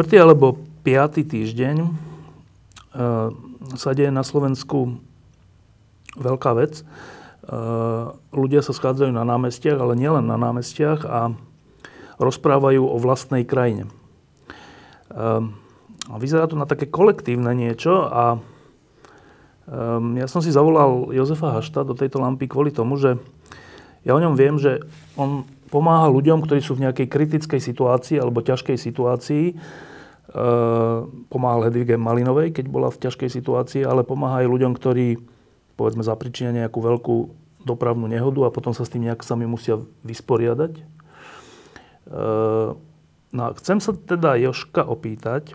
Štvrtý alebo piatý týždeň e, sa deje na Slovensku veľká vec. E, ľudia sa schádzajú na námestiach, ale nielen na námestiach a rozprávajú o vlastnej krajine. E, vyzerá to na také kolektívne niečo a ja som si zavolal Jozefa Hašta do tejto lampy kvôli tomu, že ja o ňom viem, že on pomáha ľuďom, ktorí sú v nejakej kritickej situácii alebo ťažkej situácii pomáhal Hedvige Malinovej, keď bola v ťažkej situácii, ale pomáha aj ľuďom, ktorí povedzme zapričinia nejakú veľkú dopravnú nehodu a potom sa s tým nejak sami musia vysporiadať. Ehm, no a chcem sa teda Joška opýtať,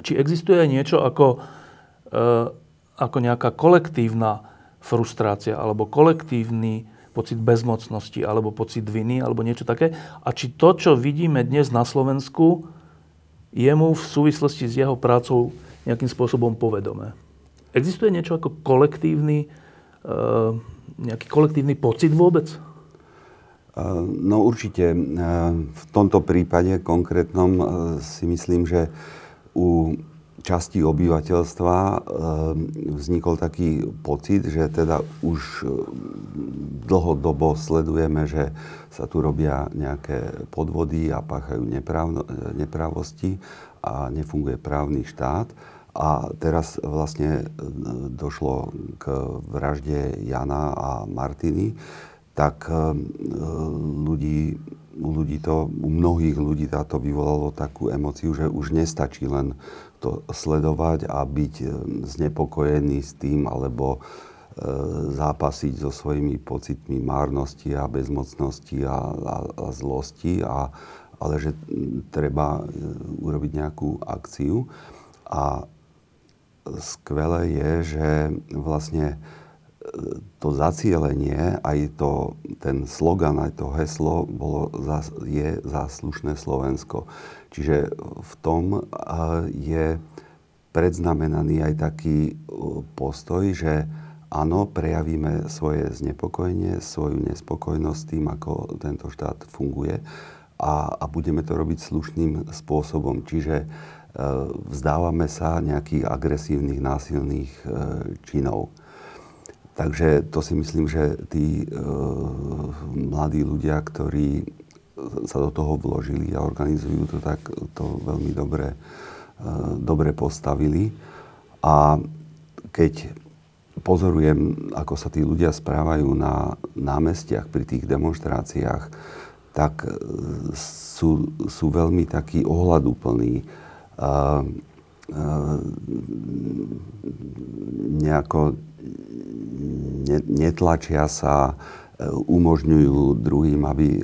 či existuje aj niečo ako, ehm, ako nejaká kolektívna frustrácia alebo kolektívny pocit bezmocnosti alebo pocit viny alebo niečo také. A či to, čo vidíme dnes na Slovensku, je mu v súvislosti s jeho prácou nejakým spôsobom povedomé. Existuje niečo ako kolektívny, e, nejaký kolektívny pocit vôbec? E, no určite. E, v tomto prípade konkrétnom si myslím, že u časti obyvateľstva eh, vznikol taký pocit, že teda už eh, dlhodobo sledujeme, že sa tu robia nejaké podvody a páchajú neprávosti a nefunguje právny štát. A teraz vlastne eh, došlo k vražde Jana a Martiny, tak ľudí, ľudí to, u mnohých ľudí táto vyvolalo takú emociu, že už nestačí len to sledovať a byť e, znepokojený s tým, alebo e, zápasiť so svojimi pocitmi márnosti a bezmocnosti a, a, a zlosti, a, ale že treba e, urobiť nejakú akciu. A skvelé je, že vlastne to zacielenie, aj to, ten slogan, aj to heslo bolo, je záslušné Slovensko. Čiže v tom je predznamenaný aj taký postoj, že áno, prejavíme svoje znepokojenie, svoju nespokojnosť tým, ako tento štát funguje a, a budeme to robiť slušným spôsobom. Čiže e, vzdávame sa nejakých agresívnych, násilných činov. Takže to si myslím, že tí e, mladí ľudia, ktorí sa do toho vložili a organizujú to, tak to veľmi dobre, e, dobre postavili. A keď pozorujem, ako sa tí ľudia správajú na námestiach pri tých demonstráciách, tak e, sú, sú veľmi takí ohľadúplní. A, a, nejako netlačia sa, E, umožňujú druhým, aby e,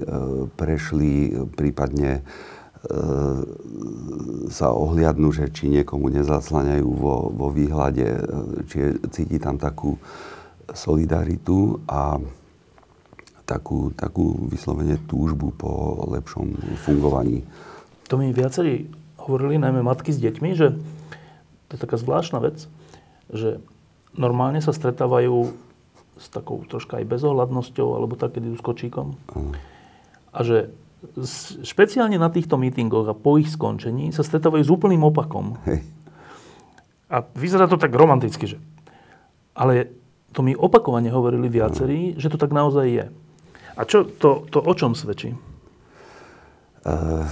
prešli, prípadne e, sa ohliadnú, že či niekomu nezaslaňajú vo, vo výhľade, či cíti tam takú solidaritu a takú, takú vyslovene túžbu po lepšom fungovaní. To mi viacerí hovorili, najmä matky s deťmi, že to je taká zvláštna vec, že normálne sa stretávajú s takou troška aj bezohľadnosťou, alebo tak, keď idú s kočíkom. Uh. A že špeciálne na týchto mítingoch a po ich skončení sa stretávajú s úplným opakom. Hej. A vyzerá to tak romanticky, že... Ale to mi opakovane hovorili viacerí, uh. že to tak naozaj je. A čo to, to o čom svedčí? Uh,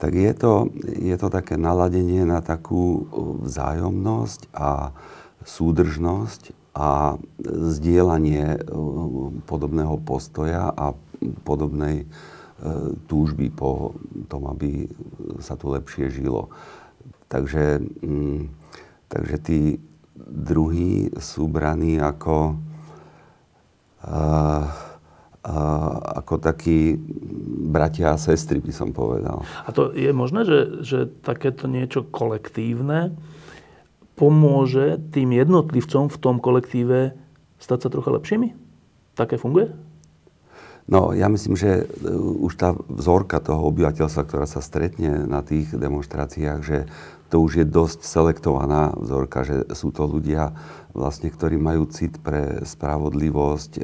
tak je to, je to také naladenie na takú vzájomnosť a súdržnosť a zdieľanie e, podobného postoja a podobnej e, túžby po tom, aby sa tu lepšie žilo. Takže, mm, takže tí druhí sú braní ako, e, ako takí bratia a sestry, by som povedal. A to je možné, že, že takéto niečo kolektívne pomôže tým jednotlivcom v tom kolektíve stať sa trocha lepšími? Také funguje? No, ja myslím, že e, už tá vzorka toho obyvateľstva, ktorá sa stretne na tých demonstráciách, že to už je dosť selektovaná vzorka, že sú to ľudia, vlastne, ktorí majú cit pre spravodlivosť, e,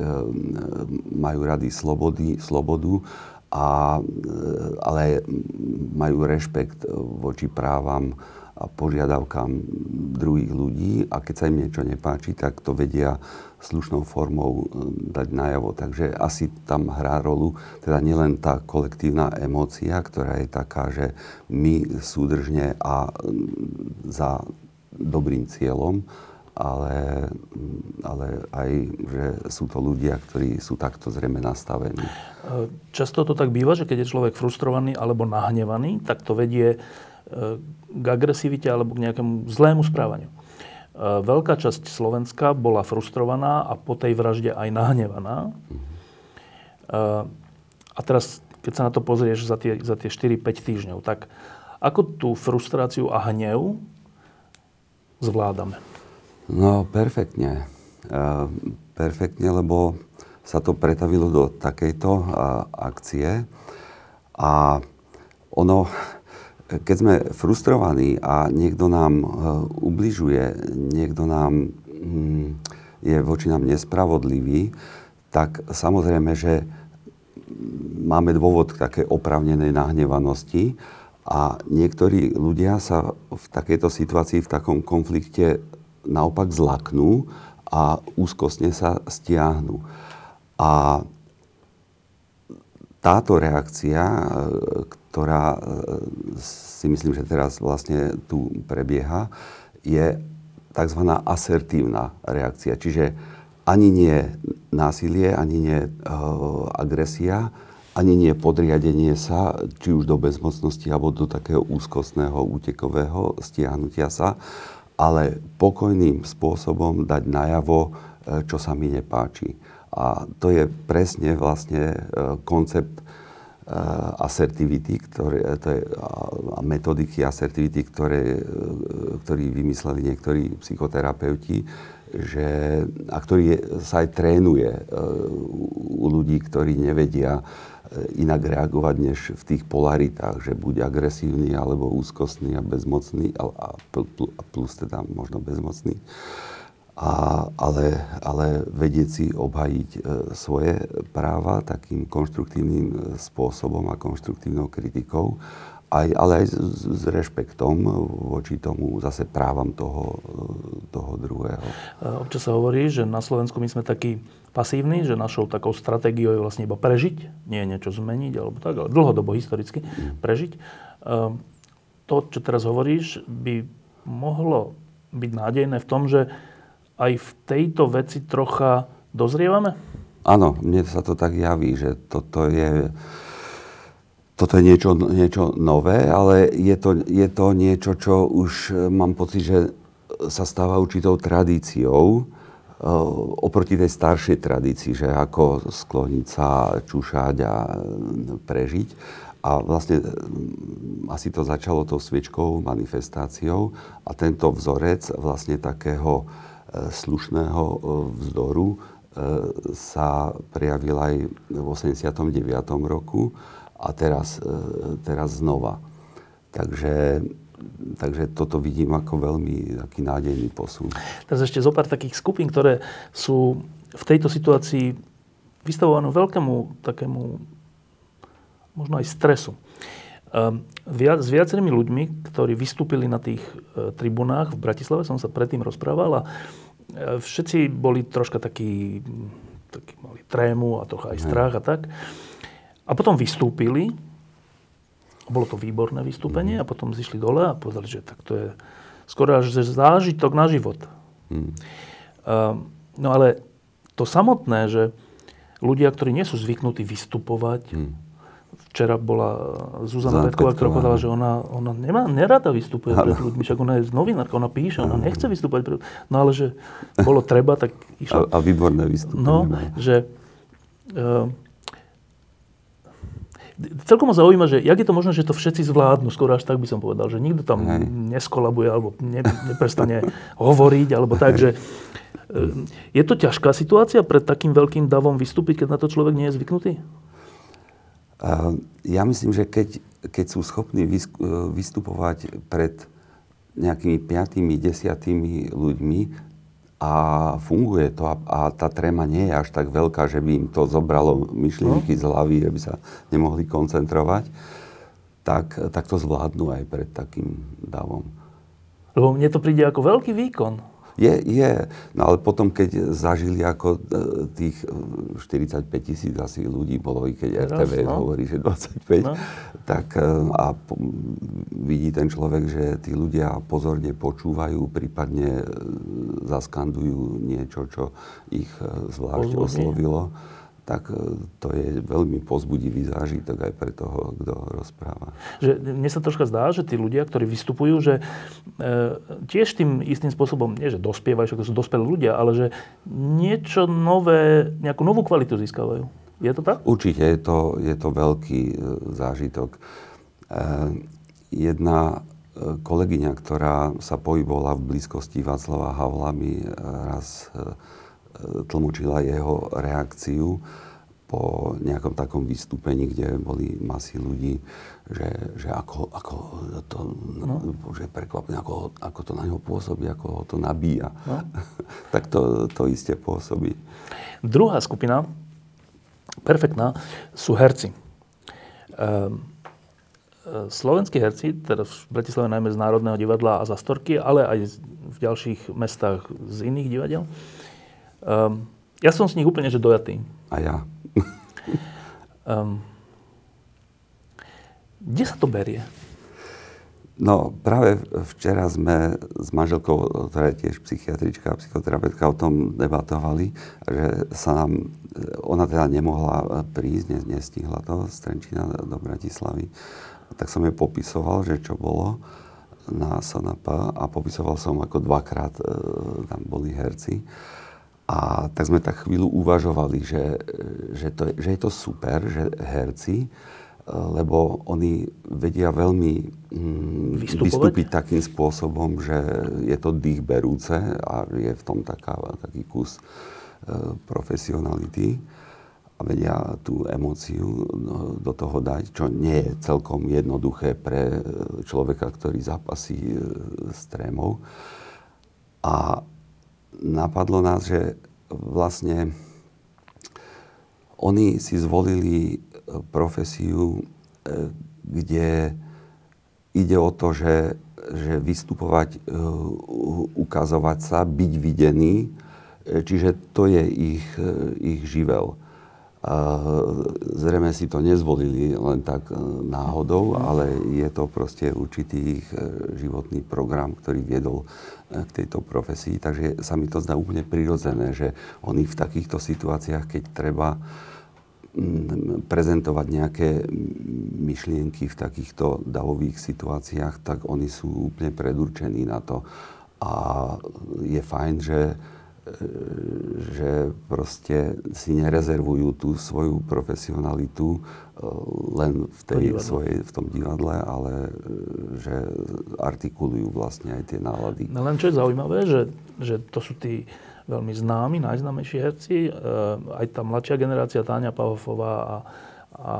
majú rady slobody, slobodu, a, e, ale majú rešpekt voči právam a požiadavkám druhých ľudí a keď sa im niečo nepáči, tak to vedia slušnou formou e, dať najavo. Takže asi tam hrá rolu teda nielen tá kolektívna emócia, ktorá je taká, že my súdržne a za dobrým cieľom, ale, ale aj, že sú to ľudia, ktorí sú takto zrejme nastavení. E, často to tak býva, že keď je človek frustrovaný alebo nahnevaný, tak to vedie k agresivite alebo k nejakému zlému správaniu. E, veľká časť Slovenska bola frustrovaná a po tej vražde aj nahnevaná. E, a teraz, keď sa na to pozrieš za tie, za tie 4-5 týždňov, tak ako tú frustráciu a hnev zvládame? No, perfektne. Uh, perfektne, lebo sa to pretavilo do takejto akcie. A ono, keď sme frustrovaní a niekto nám uh, ubližuje, niekto nám um, je voči nám nespravodlivý, tak samozrejme, že máme dôvod k takej opravnenej nahnevanosti a niektorí ľudia sa v takejto situácii, v takom konflikte naopak zlaknú a úzkostne sa stiahnu. A táto reakcia, ktorá e, si myslím, že teraz vlastne tu prebieha, je tzv. asertívna reakcia. Čiže ani nie násilie, ani nie uh, agresia, ani nie podriadenie sa, či už do bezmocnosti, alebo do takého úzkostného, útekového stiahnutia sa, ale pokojným spôsobom dať najavo, e, čo sa mi nepáči. A to je presne vlastne koncept asertivity, ktoré, to je, a metodiky asertivity, ktoré, ktorý vymysleli niektorí psychoterapeuti, že, a ktorý sa aj trénuje e, u ľudí, ktorí nevedia e, inak reagovať, než v tých polaritách, že buď agresívny, alebo úzkostný a bezmocný, a plus teda možno bezmocný. A, ale, ale vedieť si obhajiť e, svoje práva takým konštruktívnym spôsobom a konštruktívnou kritikou aj, ale aj s, s rešpektom voči tomu zase právam toho, toho druhého. Občas sa hovorí, že na Slovensku my sme takí pasívni, že našou takou stratégiou je vlastne iba prežiť, nie niečo zmeniť, alebo tak, ale dlhodobo historicky mm. prežiť. To, čo teraz hovoríš, by mohlo byť nádejné v tom, že aj v tejto veci trocha dozrievame? Áno, mne sa to tak javí, že toto je toto je niečo, niečo nové, ale je to, je to niečo, čo už e, mám pocit, že sa stáva určitou tradíciou uh, oproti tej staršej tradícii, že ako skloniť sa, čušať a e, prežiť. A vlastne asi to začalo tou sviečkovou manifestáciou a tento vzorec vlastne takého slušného vzdoru sa prejavil aj v 89. roku a teraz, e, teraz znova. Takže, takže toto vidím ako veľmi taký nádejný posun. Teraz ešte zo pár takých skupín, ktoré sú v tejto situácii vystavované veľkému takému možno aj stresu. Ehm, s viacerými ľuďmi, ktorí vystúpili na tých e, tribunách v Bratislave, som sa predtým rozprával a e, všetci boli troška takí, takí mali trému a trocha aj strach a tak. A potom vystúpili, bolo to výborné vystúpenie mm. a potom zišli dole a povedali, že tak to je skoro až zážitok na život. Mm. Uh, no ale to samotné, že ľudia, ktorí nie sú zvyknutí vystupovať. Včera bola Zuzana Petková, ktorá povedala, že ona, ona nemá, nerada vystupuje pred ľuďmi, však ona je novinárka, ona píše, ona nechce vystúpať pred No ale že bolo treba, tak išla. A, a výborné vystúpenie. No, že uh, celkom ma zaujíma, že jak je to možné, že to všetci zvládnu, skoro až tak by som povedal, že nikto tam Hej. neskolabuje alebo ne, neprestane hovoriť, alebo tak, že e, je to ťažká situácia pred takým veľkým davom vystúpiť, keď na to človek nie je zvyknutý? Ja myslím, že keď, keď sú schopní vystupovať pred nejakými piatými, desiatými ľuďmi, a funguje to a, a tá tréma nie je až tak veľká, že by im to zobralo myšlienky no. z hlavy, že by sa nemohli koncentrovať, tak, tak to zvládnu aj pred takým davom. Lebo mne to príde ako veľký výkon. Je, je. No ale potom, keď zažili ako e, tých 45 e, tisíc asi ľudí bolo, i keď RTV no. hovorí, že 25, no. tak e, a po, vidí ten človek, že tí ľudia pozorne počúvajú, prípadne zaskandujú niečo, čo ich zvlášť Pozvodne. oslovilo tak e, to je veľmi pozbudivý zážitok aj pre toho, kto rozpráva. Že mne sa troška zdá, že tí ľudia, ktorí vystupujú, že e, tiež tým istým spôsobom, nie že dospievajú, že to sú dospelí ľudia, ale že niečo nové, nejakú novú kvalitu získavajú. Je to tak? Určite, je to, je to veľký e, zážitok. E, jedna e, kolegyňa, ktorá sa pohybovala v blízkosti Václava Havla, mi raz e, tlmočila jeho reakciu po nejakom takom vystúpení, kde boli masy ľudí, že, že ako, ako to, no. že prekvapne, ako, ako to na neho pôsobí, ako ho to nabíja. No. tak to, to isté pôsobí. Druhá skupina, perfektná, sú herci. Ehm, e, slovenskí herci, teda v Bratislave najmä z Národného divadla a Zastorky, ale aj v ďalších mestách z iných divadiel, Um, ja som z nich úplne že dojatý. A ja. um, kde sa to berie? No, práve včera sme s manželkou, ktorá je tiež psychiatrička a psychoterapeutka, o tom debatovali, že sa nám, ona teda nemohla prísť, nestihla to z Trenčína do Bratislavy. Tak som jej popisoval, že čo bolo na SNP a popisoval som, ako dvakrát e, tam boli herci. A tak sme tak chvíľu uvažovali, že, že, to, že je to super, že herci, lebo oni vedia veľmi mm, vystúpiť takým spôsobom, že je to dých berúce a je v tom taká, taký kus e, profesionality a vedia tú emóciu no, do toho dať, čo nie je celkom jednoduché pre e, človeka, ktorý zapasí e, s trémou. A napadlo nás, že vlastne oni si zvolili e, profesiu, e, kde ide o to, že, že vystupovať, e, ukazovať sa, byť videný, čiže to je ich, ich živel. Zrejme si to nezvolili len tak náhodou, ale je to proste určitý ich životný program, ktorý viedol k tejto profesii. Takže sa mi to zdá úplne prirodzené, že oni v takýchto situáciách, keď treba prezentovať nejaké myšlienky v takýchto davových situáciách, tak oni sú úplne predurčení na to. A je fajn, že že proste si nerezervujú tú svoju profesionalitu e, len v, tej svojej, v tom divadle, ale e, že artikulujú vlastne aj tie nálady. No len čo je zaujímavé, že, že to sú tí veľmi známi, najznámejší herci, e, aj tá mladšia generácia, Táňa Pavofová a, a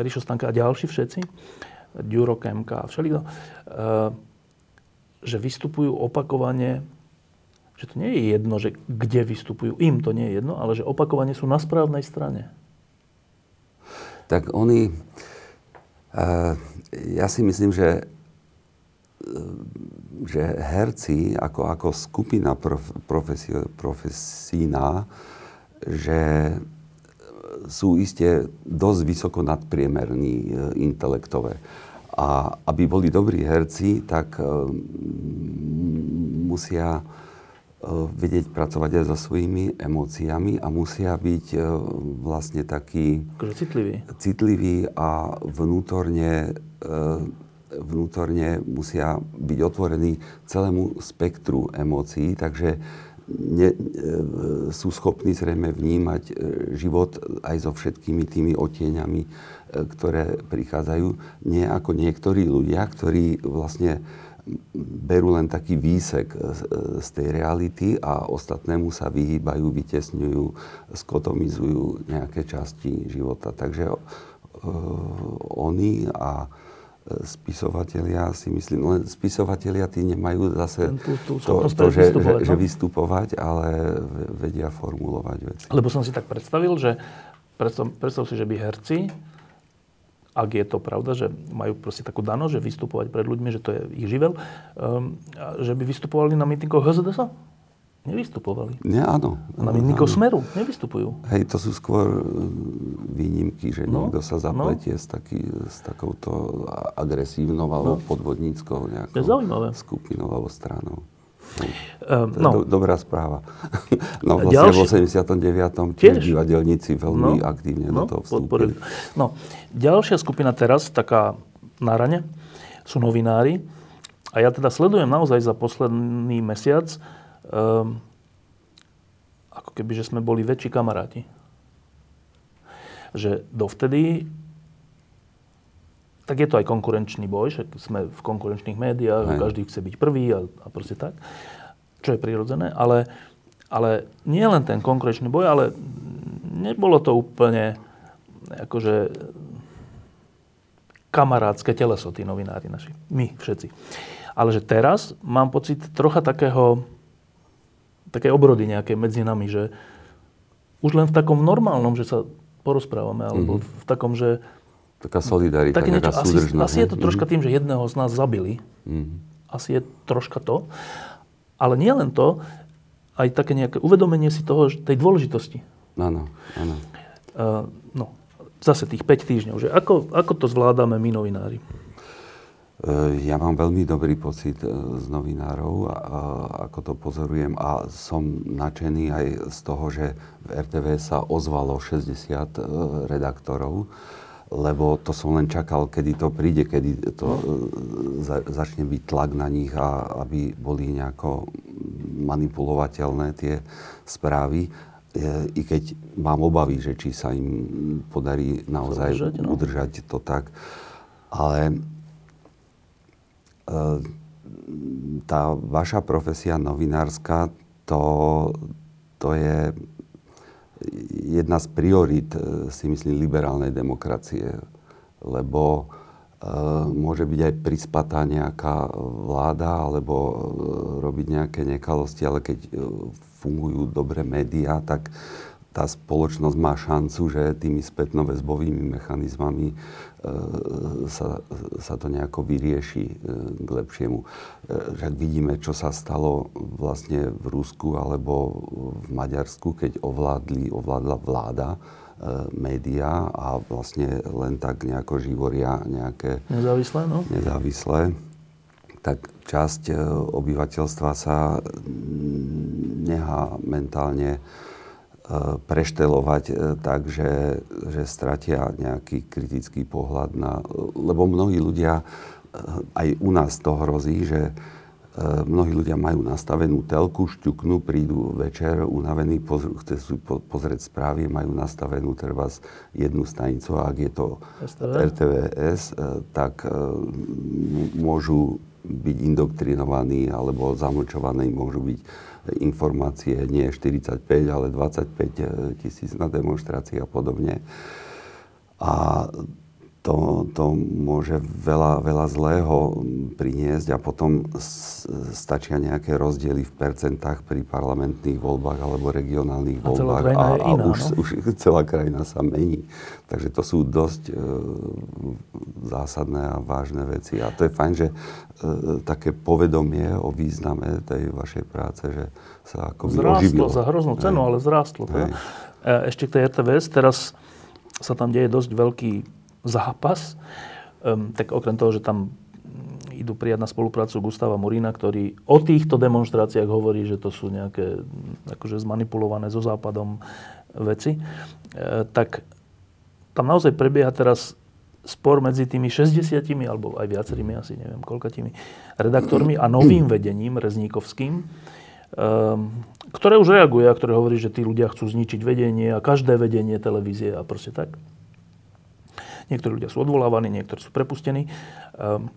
Rišo Stanka a ďalší všetci, Ďuro Kemka a všelikto, že vystupujú opakovane že to nie je jedno, že kde vystupujú. Im to nie je jedno, ale že opakovane sú na správnej strane. Tak oni... Uh, ja si myslím, že, že herci ako, ako skupina prof, profesi, profesína, že sú iste dosť vysoko nadpriemerní e, intelektové. A aby boli dobrí herci, tak e, musia vedieť pracovať aj so svojimi emóciami a musia byť eh, vlastne takí citliví. citliví a vnútorne, eh, vnútorne musia byť otvorení celému spektru emócií, takže ne, sú schopní zrejme vnímať život aj so všetkými tými otieňami ktoré prichádzajú, nie ako niektorí ľudia, ktorí vlastne berú len taký výsek z tej reality a ostatnému sa vyhýbajú, vytesňujú, skotomizujú nejaké časti života. Takže uh, oni a spisovatelia si myslím, len spisovatelia tí nemajú zase tú, tú to, to že, vystupovať, že, no? že vystupovať, ale vedia formulovať veci. Lebo som si tak predstavil, že predstav, predstav si, že by herci, ak je to pravda, že majú proste takú danosť, že vystupovať pred ľuďmi, že to je ich živel, um, že by vystupovali na mítingoch HZDS? nevystupovali. Nie, áno. Na mítingoch Smeru nevystupujú. Hej, to sú skôr e, výnimky, že no, niekto sa zapletie no. s, taký, s takouto agresívnou alebo no. podvodníckou nejakou skupinou alebo stranou. Um, no. do, dobrá správa. No vlastne Ďalší... v 89. tiež divadelníci veľmi no, aktívne no, do toho vstúpili. No, ďalšia skupina teraz, taká na rane, sú novinári. A ja teda sledujem naozaj za posledný mesiac um, ako keby, že sme boli väčší kamaráti. Že dovtedy tak je to aj konkurenčný boj, že sme v konkurenčných médiách, aj. každý chce byť prvý a, a proste tak, čo je prirodzené, ale, ale nie len ten konkurenčný boj, ale nebolo to úplne akože kamarátske teleso, tí novinári naši, my všetci. Ale že teraz mám pocit trocha takého také obrody nejaké medzi nami, že už len v takom normálnom, že sa porozprávame, alebo mm-hmm. v takom, že... Taká solidarita, také niečo, asi, asi je to troška mm-hmm. tým, že jedného z nás zabili. Mm-hmm. Asi je troška to. Ale nie len to, aj také nejaké uvedomenie si toho, tej dôležitosti. Áno, áno. Uh, no, zase tých 5 týždňov, že ako, ako to zvládame my novinári? Ja mám veľmi dobrý pocit z novinárov, ako to pozorujem a som nadšený aj z toho, že v RTV sa ozvalo 60 eh, redaktorov, lebo to som len čakal, kedy to príde, kedy to začne byť tlak na nich a aby boli nejako manipulovateľné tie správy. I keď mám obavy, že či sa im podarí naozaj udržať, no? udržať to tak. Ale tá vaša profesia novinárska, to, to je jedna z priorit, e, si myslím, liberálnej demokracie. Lebo uh, môže byť aj prispatá nejaká vláda alebo uh, robiť nejaké nekalosti, ale keď fungujú dobre médiá, tak tá spoločnosť má šancu, že tými spätnoväzbovými mechanizmami e, sa, sa to nejako vyrieši e, k lepšiemu. E, že ak vidíme, čo sa stalo vlastne v Rusku alebo v Maďarsku, keď ovládli, ovládla vláda médiá a vlastne len tak nejako živoria nejaké... Nezávislé, no? Nezávislé tak časť obyvateľstva sa nechá mentálne preštelovať e, tak, že, že stratia nejaký kritický pohľad na... Lebo mnohí ľudia, e, aj u nás to hrozí, že e, mnohí ľudia majú nastavenú telku, šťuknú, prídu večer unavení, pozr- chcú pozrieť správy, majú nastavenú treba jednu stanicu a ak je to STV? RTVS, tak môžu byť indoktrinovaní alebo zamlčovaní, môžu byť informácie nie 45, ale 25 eh, tisíc na demonstrácii a podobne. A to, to môže veľa, veľa zlého priniesť a potom stačia nejaké rozdiely v percentách pri parlamentných voľbách alebo regionálnych a voľbách a, a iná, už, no? už celá krajina sa mení. Takže to sú dosť e, zásadné a vážne veci. A to je fajn, že e, také povedomie o význame tej vašej práce, že sa ako Zrástlo za hroznú cenu, Hej. ale zrástlo. Teda. Ešte k tej RTVS, teraz sa tam deje dosť veľký zápas. Um, tak okrem toho, že tam idú prijať na spoluprácu Gustava Murína, ktorý o týchto demonstráciách hovorí, že to sú nejaké akože zmanipulované so západom veci, e, tak tam naozaj prebieha teraz spor medzi tými 60 alebo aj viacerými, asi neviem koľkatými redaktormi a novým vedením Rezníkovským, um, ktoré už reaguje a ktoré hovorí, že tí ľudia chcú zničiť vedenie a každé vedenie televízie a proste tak Niektorí ľudia sú odvolávaní, niektorí sú prepustení. Um,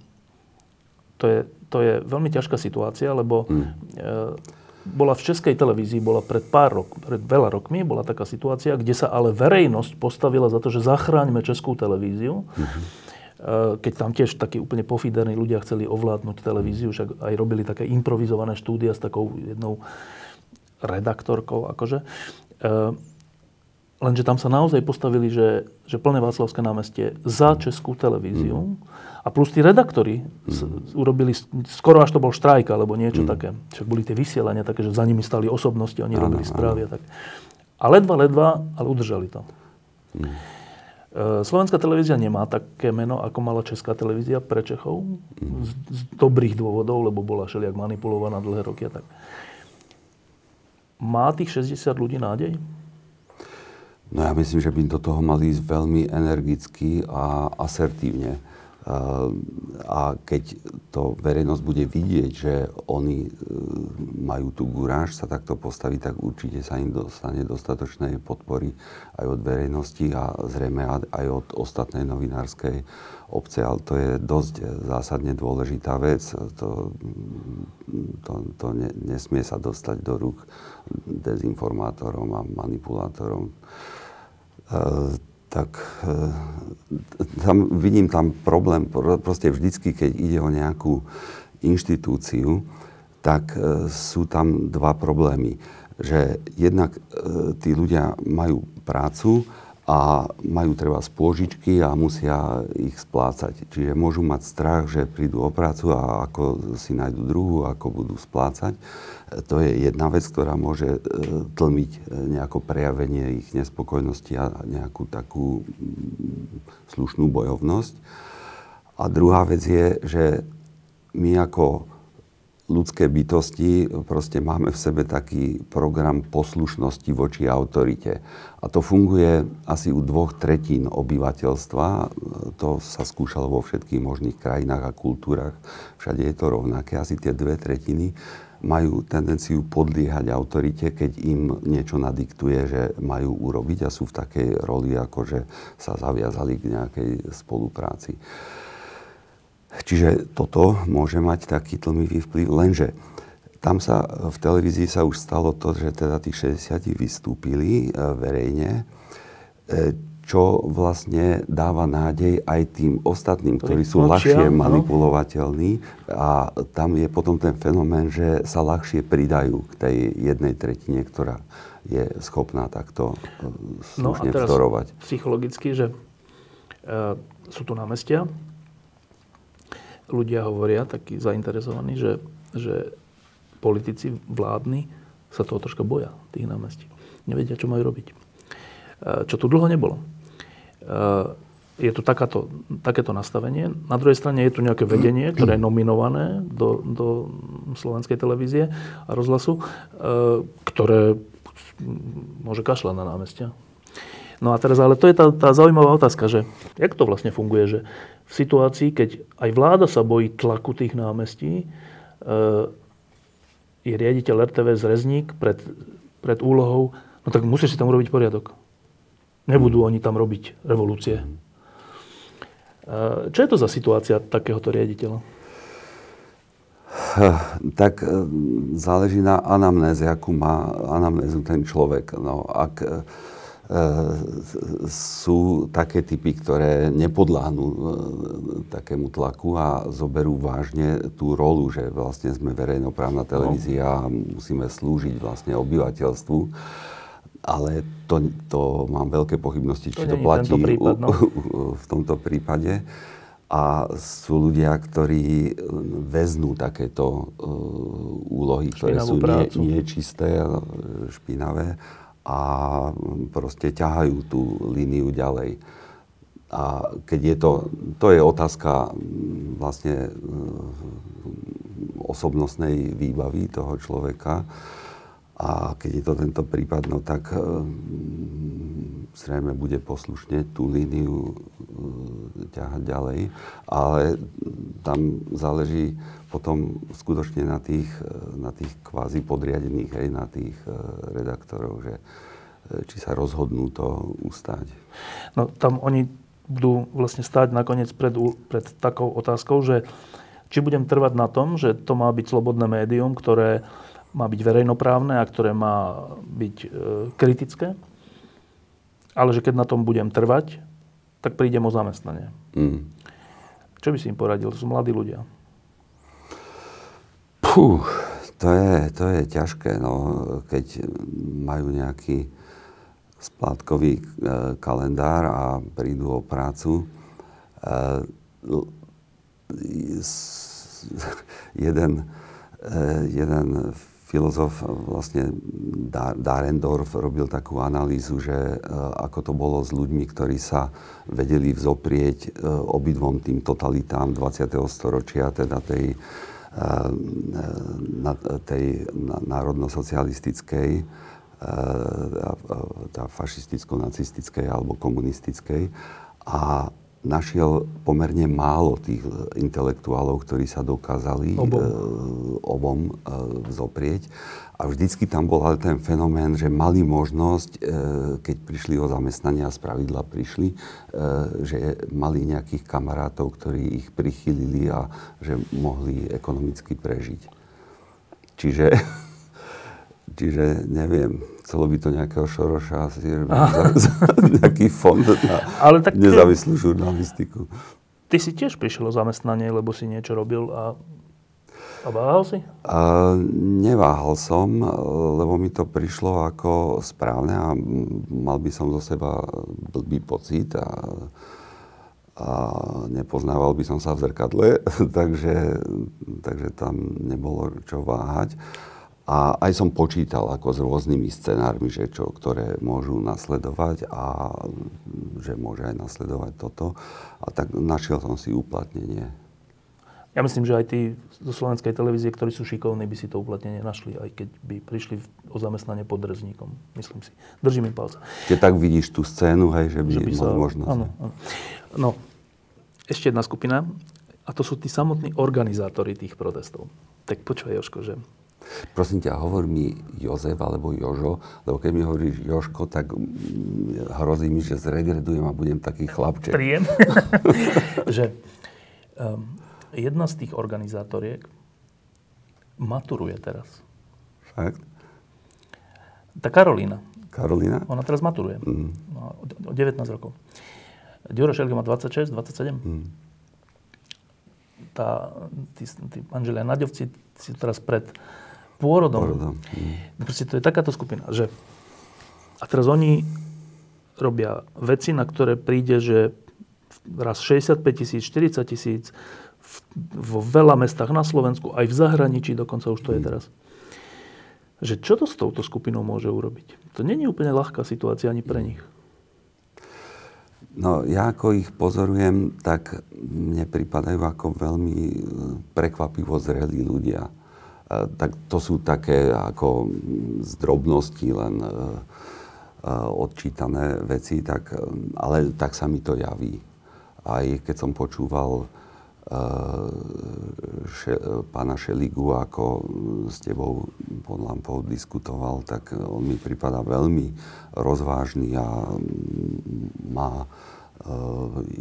to, je, to je veľmi ťažká situácia, lebo mm. uh, bola v českej televízii, bola pred pár rok, pred veľa rokmi, bola taká situácia, kde sa ale verejnosť postavila za to, že zachráňme českú televíziu. Mm-hmm. Keď tam tiež takí úplne pofiderní ľudia chceli ovládnuť televíziu, však aj robili také improvizované štúdia s takou jednou redaktorkou, akože. Eh, lenže tam sa naozaj postavili, že, že plné Václavské námestie za českú televíziu. Mm a plus tí redaktori mm. urobili, skoro až to bol štrajk alebo niečo mm. také. Však boli tie vysielania také, že za nimi stali osobnosti, oni ano, robili správy a tak. A ledva, ledva, ale udržali to. Mm. Slovenská televízia nemá také meno, ako mala Česká televízia pre Čechov. Mm. Z, z dobrých dôvodov, lebo bola všelijak manipulovaná dlhé roky a tak. Má tých 60 ľudí nádej? No ja myslím, že by do toho mali ísť veľmi energicky a asertívne. A keď to verejnosť bude vidieť, že oni e, majú tú guráž sa takto postaviť, tak určite sa im dostane dostatočnej podpory aj od verejnosti a zrejme aj od ostatnej novinárskej obce. Ale to je dosť zásadne dôležitá vec. To, to, to ne, nesmie sa dostať do rúk dezinformátorom a manipulátorom. E, tak e, tam, vidím tam problém, proste vždycky, keď ide o nejakú inštitúciu, tak e, sú tam dva problémy. Že jednak e, tí ľudia majú prácu a majú treba spôžičky a musia ich splácať. Čiže môžu mať strach, že prídu o prácu a ako si nájdu druhú, ako budú splácať. To je jedna vec, ktorá môže e, tlmiť e, nejako prejavenie ich nespokojnosti a nejakú takú mm, slušnú bojovnosť. A druhá vec je, že my ako ľudské bytosti proste máme v sebe taký program poslušnosti voči autorite. A to funguje asi u dvoch tretín obyvateľstva. To sa skúšalo vo všetkých možných krajinách a kultúrach. Všade je to rovnaké. Asi tie dve tretiny majú tendenciu podliehať autorite, keď im niečo nadiktuje, že majú urobiť a sú v takej roli, ako že sa zaviazali k nejakej spolupráci. Čiže toto môže mať taký tlmivý vplyv, lenže tam sa v televízii sa už stalo to, že teda tých 60 vystúpili e, verejne, e, čo vlastne dáva nádej aj tým ostatným, ktorí sú ľahšie manipulovateľní. A tam je potom ten fenomén, že sa ľahšie pridajú k tej jednej tretine, ktorá je schopná takto slušne no a teraz vzorovať. psychologicky, že e, sú tu námestia, ľudia hovoria, takí zainteresovaní, že, že politici vládni sa toho troška boja, tých námestí. Nevedia, čo majú robiť. E, čo tu dlho nebolo. E, je tu takáto, takéto nastavenie. Na druhej strane je tu nejaké vedenie, ktoré je nominované do, do slovenskej televízie a rozhlasu, e, ktoré môže kašľať na námestia. No a teraz, ale to je tá, tá zaujímavá otázka, že jak to vlastne funguje, že v situácii, keď aj vláda sa bojí tlaku tých námestí, e, je riaditeľ RTV Zrezník pred, pred úlohou, no tak musíš si tam urobiť poriadok. Nebudú oni tam robiť revolúcie. E, čo je to za situácia takéhoto riaditeľa? Tak e, záleží na anamnéze, akú má anamnézu ten človek. No, ak E, sú také typy, ktoré nepodláhnu e, takému tlaku a zoberú vážne tú rolu, že vlastne sme verejnoprávna televízia a musíme slúžiť vlastne obyvateľstvu. Ale to, to mám veľké pochybnosti, či to, platí prípad, no. v tomto prípade. A sú ľudia, ktorí veznú takéto uh, úlohy, ktoré sú nie, niečisté, špinavé a proste ťahajú tú líniu ďalej. A keď je to, to je otázka vlastne osobnostnej výbavy toho človeka, a keď je to tento prípad, no tak zrejme bude poslušne tú líniu ťahať ďalej, ale tam záleží potom skutočne na tých, na tých kvázi podriadených, hej, na tých eh, redaktorov, že či sa rozhodnú to ustať. No tam oni budú vlastne stáť nakoniec pred, pred takou otázkou, že či budem trvať na tom, že to má byť slobodné médium, ktoré má byť verejnoprávne a ktoré má byť e, kritické, ale že keď na tom budem trvať, tak prídem o zamestnanie. Mm. Čo by si im poradil? To sú mladí ľudia. Puh, to je, to je ťažké, no, keď majú nejaký splátkový e, kalendár a prídu o prácu. E, jeden, e, jeden filozof vlastne Darendorf robil takú analýzu, že ako to bolo s ľuďmi, ktorí sa vedeli vzoprieť obidvom tým totalitám 20. storočia, teda tej, tej národno-socialistickej tá fašisticko-nacistickej alebo komunistickej a našiel pomerne málo tých intelektuálov, ktorí sa dokázali obom, e, obom e, vzoprieť. A vždycky tam bol ale ten fenomén, že mali možnosť, e, keď prišli o zamestnania, z pravidla prišli, e, že mali nejakých kamarátov, ktorí ich prichylili a že mohli ekonomicky prežiť. Čiže Čiže neviem, chcelo by to nejakého Šoroša asi za, za nejaký fond na Ale tak nezávislú žurnalistiku. Ty si tiež prišiel o zamestnanie, lebo si niečo robil a, a váhal si? A, neváhal som, lebo mi to prišlo ako správne a mal by som zo seba blbý pocit a, a nepoznával by som sa v zrkadle, takže, takže tam nebolo čo váhať. A aj som počítal ako s rôznymi scenármi, že čo, ktoré môžu nasledovať a že môže aj nasledovať toto. A tak našiel som si uplatnenie. Ja myslím, že aj tí zo slovenskej televízie, ktorí sú šikovní, by si to uplatnenie našli, aj keď by prišli o zamestnanie pod rezníkom. Myslím si. Držím im palce. Keď tak vidíš tú scénu, hej, že by, že by sa... možnosť. Áno, áno. No, ešte jedna skupina, a to sú tí samotní organizátori tých protestov. Tak počúvaj, Joško, že Prosím ťa, hovor mi Jozef alebo Jožo, lebo keď mi hovoríš Joško, tak hrozí mi, že zregredujem a budem taký chlapček. Príjem. že um, jedna z tých organizátoriek maturuje teraz. Fakt? Tá Karolína. Karolína? Ona teraz maturuje. Mm. O 19 rokov. Ďuro Šelge má 26, 27. Mm. Tá, tí, tí manželia Naďovci si teraz pred pôrodom. pôrodom. Mm. Proste to je takáto skupina, že a teraz oni robia veci, na ktoré príde, že raz 65 tisíc, 40 tisíc, vo veľa mestách na Slovensku, aj v zahraničí, dokonca už to je mm. teraz. Že čo to s touto skupinou môže urobiť? To není úplne ľahká situácia ani pre nich. No, ja ako ich pozorujem, tak mne pripadajú ako veľmi e, prekvapivo zrelí ľudia tak to sú také ako z drobností len e, e, odčítané veci, tak, ale tak sa mi to javí. Aj keď som počúval e, še, pána Šeligu, ako s tebou pod lampou diskutoval, tak on mi prípada veľmi rozvážny a má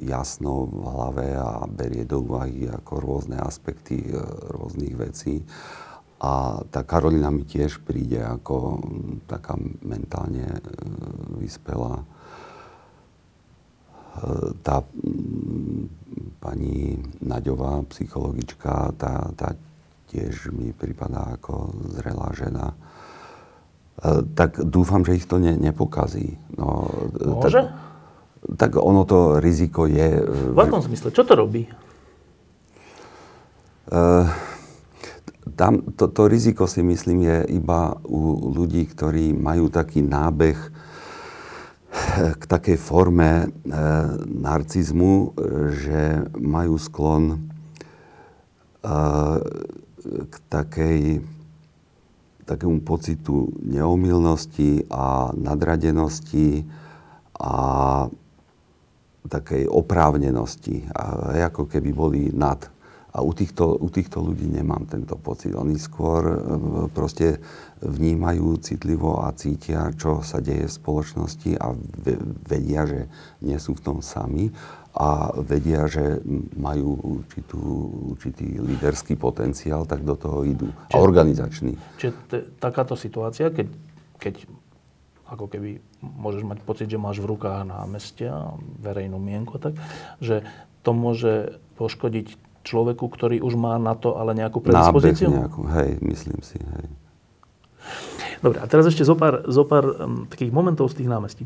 jasno v hlave a berie do úvahy ako rôzne aspekty rôznych vecí. A tá Karolina mi tiež príde ako taká mentálne e, vyspelá. E, tá pani Naďová, psychologička, tá, tá tiež mi prípada ako zrelá žena. E, tak dúfam, že ich to ne, nepokazí. No, Môže? Tak, tak ono to riziko je... V akom zmysle? Čo to robí? Uh, tam to, to riziko si myslím je iba u ľudí, ktorí majú taký nábeh eh, k takej forme e, narcizmu, eh, že majú sklon e, k takej, takému pocitu neomilnosti a nadradenosti a takej oprávnenosti. A ako keby boli nad A u týchto, u týchto ľudí nemám tento pocit. Oni skôr e, proste vnímajú citlivo a cítia, čo sa deje v spoločnosti a vedia, že nie sú v tom sami a vedia, že majú určitú, určitý líderský potenciál, tak do toho idú. Čiže, a organizačný. Čiže t- takáto situácia, keď, keď ako keby môžeš mať pocit, že máš v rukách meste a verejnú mienku, tak, že to môže poškodiť človeku, ktorý už má na to ale nejakú predispozíciu? Nábeh nejakú, hej, myslím si, hej. Dobre, a teraz ešte zo pár, zo pár um, takých momentov z tých námestí.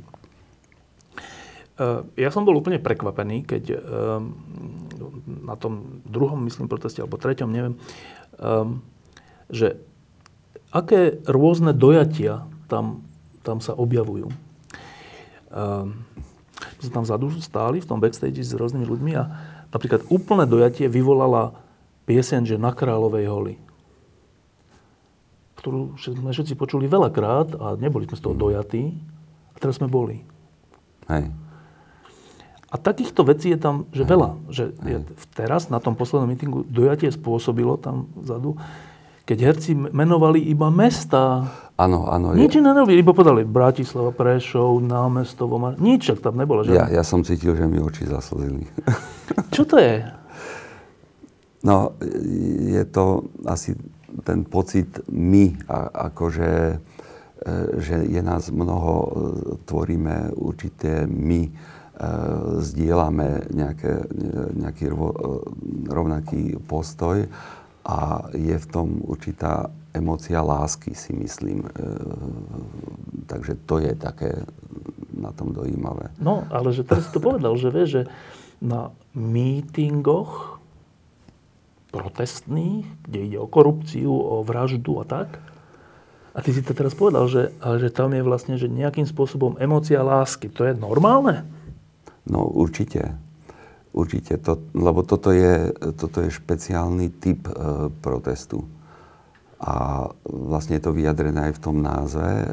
Uh, ja som bol úplne prekvapený, keď um, na tom druhom, myslím, proteste, alebo treťom, neviem, um, že aké rôzne dojatia tam, tam sa objavujú. Um, sme tam vzadu stáli v tom backstage s rôznymi ľuďmi a Napríklad úplné dojatie vyvolala pieseň, že na Kráľovej holi ktorú sme všetci počuli veľakrát a neboli sme z toho dojatí. A teraz sme boli. Hej. A takýchto vecí je tam že Hej. veľa. Že je, teraz na tom poslednom mítingu dojatie spôsobilo tam vzadu, keď herci menovali iba mesta. Áno, áno. Nič je... nerobili, iba podali Bratislava, Prešov, námestovo, Mar... nič tam nebolo. Že? Ja, ja som cítil, že mi oči zaslzili. Čo to je? No, je to asi ten pocit my, a, akože e, že je nás mnoho, e, tvoríme určité my, e, zdieľame nejaké, nejaký rovnaký postoj a je v tom určitá emócia lásky, si myslím. Takže to je také na tom dojímavé. No, ale že teraz si to povedal, že vieš, že na mítingoch protestných, kde ide o korupciu, o vraždu a tak. A ty si to teraz povedal, že, ale že tam je vlastne že nejakým spôsobom emócia lásky. To je normálne? No určite. Určite. To, lebo toto je, toto je špeciálny typ e, protestu. A vlastne je to vyjadrené aj v tom názve e,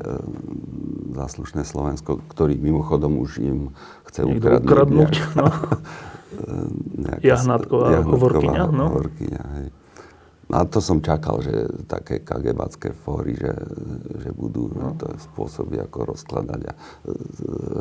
Záslušné Slovensko, ktorý mimochodom už im chce ukradnúť. ukradnúť no. Jahnátková hovorkyňa. No. hovorkyňa hej. A to som čakal, že také kagebacké fóry, že, že budú no. to spôsoby, ako rozkladať a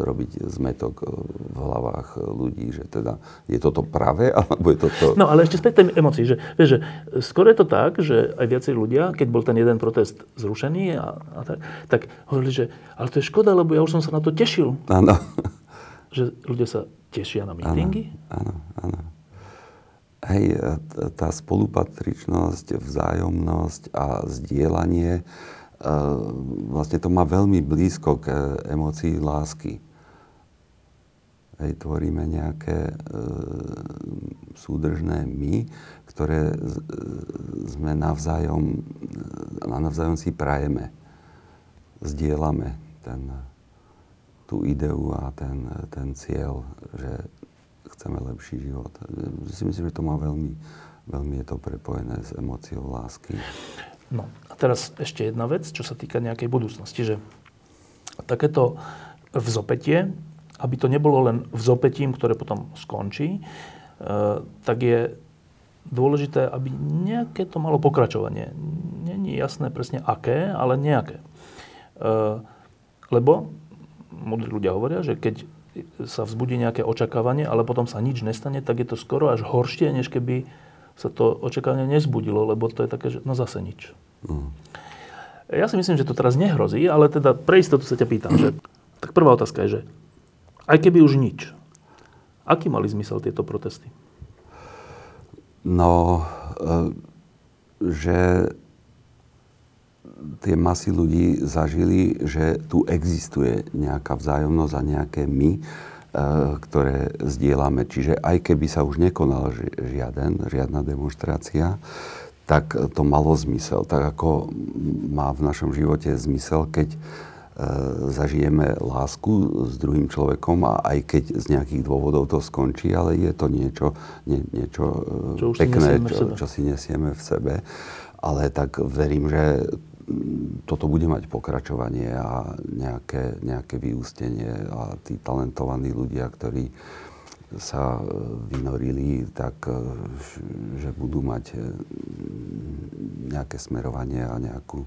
robiť zmetok v hlavách ľudí, že teda je toto pravé, alebo je toto... No ale ešte späť tej emocii, že, vieš, že skoro je to tak, že aj viacej ľudia, keď bol ten jeden protest zrušený a, a tak, tak hovorili, že ale to je škoda, lebo ja už som sa na to tešil. Áno. Že ľudia sa tešia na mítingy? Áno, áno. Hej, tá spolupatričnosť, vzájomnosť a zdieľanie, e, vlastne to má veľmi blízko k emócii lásky. Hej, tvoríme nejaké e, súdržné my, ktoré e, sme navzájom, e, navzájom si prajeme. Zdieľame ten, tú ideu a ten, ten cieľ, že chceme lepší život. Si myslím, že to má veľmi, veľmi je to prepojené s emóciou lásky. No a teraz ešte jedna vec, čo sa týka nejakej budúcnosti, že takéto vzopetie, aby to nebolo len vzopetím, ktoré potom skončí, e, tak je dôležité, aby nejaké to malo pokračovanie. Není jasné presne aké, ale nejaké. E, lebo múdri ľudia hovoria, že keď sa vzbudí nejaké očakávanie, ale potom sa nič nestane, tak je to skoro až horšie, než keby sa to očakávanie nezbudilo, lebo to je také, že no zase nič. Mm. Ja si myslím, že to teraz nehrozí, ale teda pre istotu sa ťa pýtam, že tak prvá otázka je, že aj keby už nič, aký mali zmysel tieto protesty? No, e, že tie masy ľudí zažili, že tu existuje nejaká vzájomnosť a nejaké my, e, ktoré zdieľame. Čiže aj keby sa už nekonal žiaden, žiadna demonstrácia, tak to malo zmysel. Tak ako má v našom živote zmysel, keď e, zažijeme lásku s druhým človekom a aj keď z nejakých dôvodov to skončí, ale je to niečo, nie, niečo e, čo pekné, čo, čo si nesieme v sebe. Ale tak verím, že toto bude mať pokračovanie a nejaké, nejaké vyústenie a tí talentovaní ľudia, ktorí sa vynorili, tak že budú mať nejaké smerovanie a nejakú,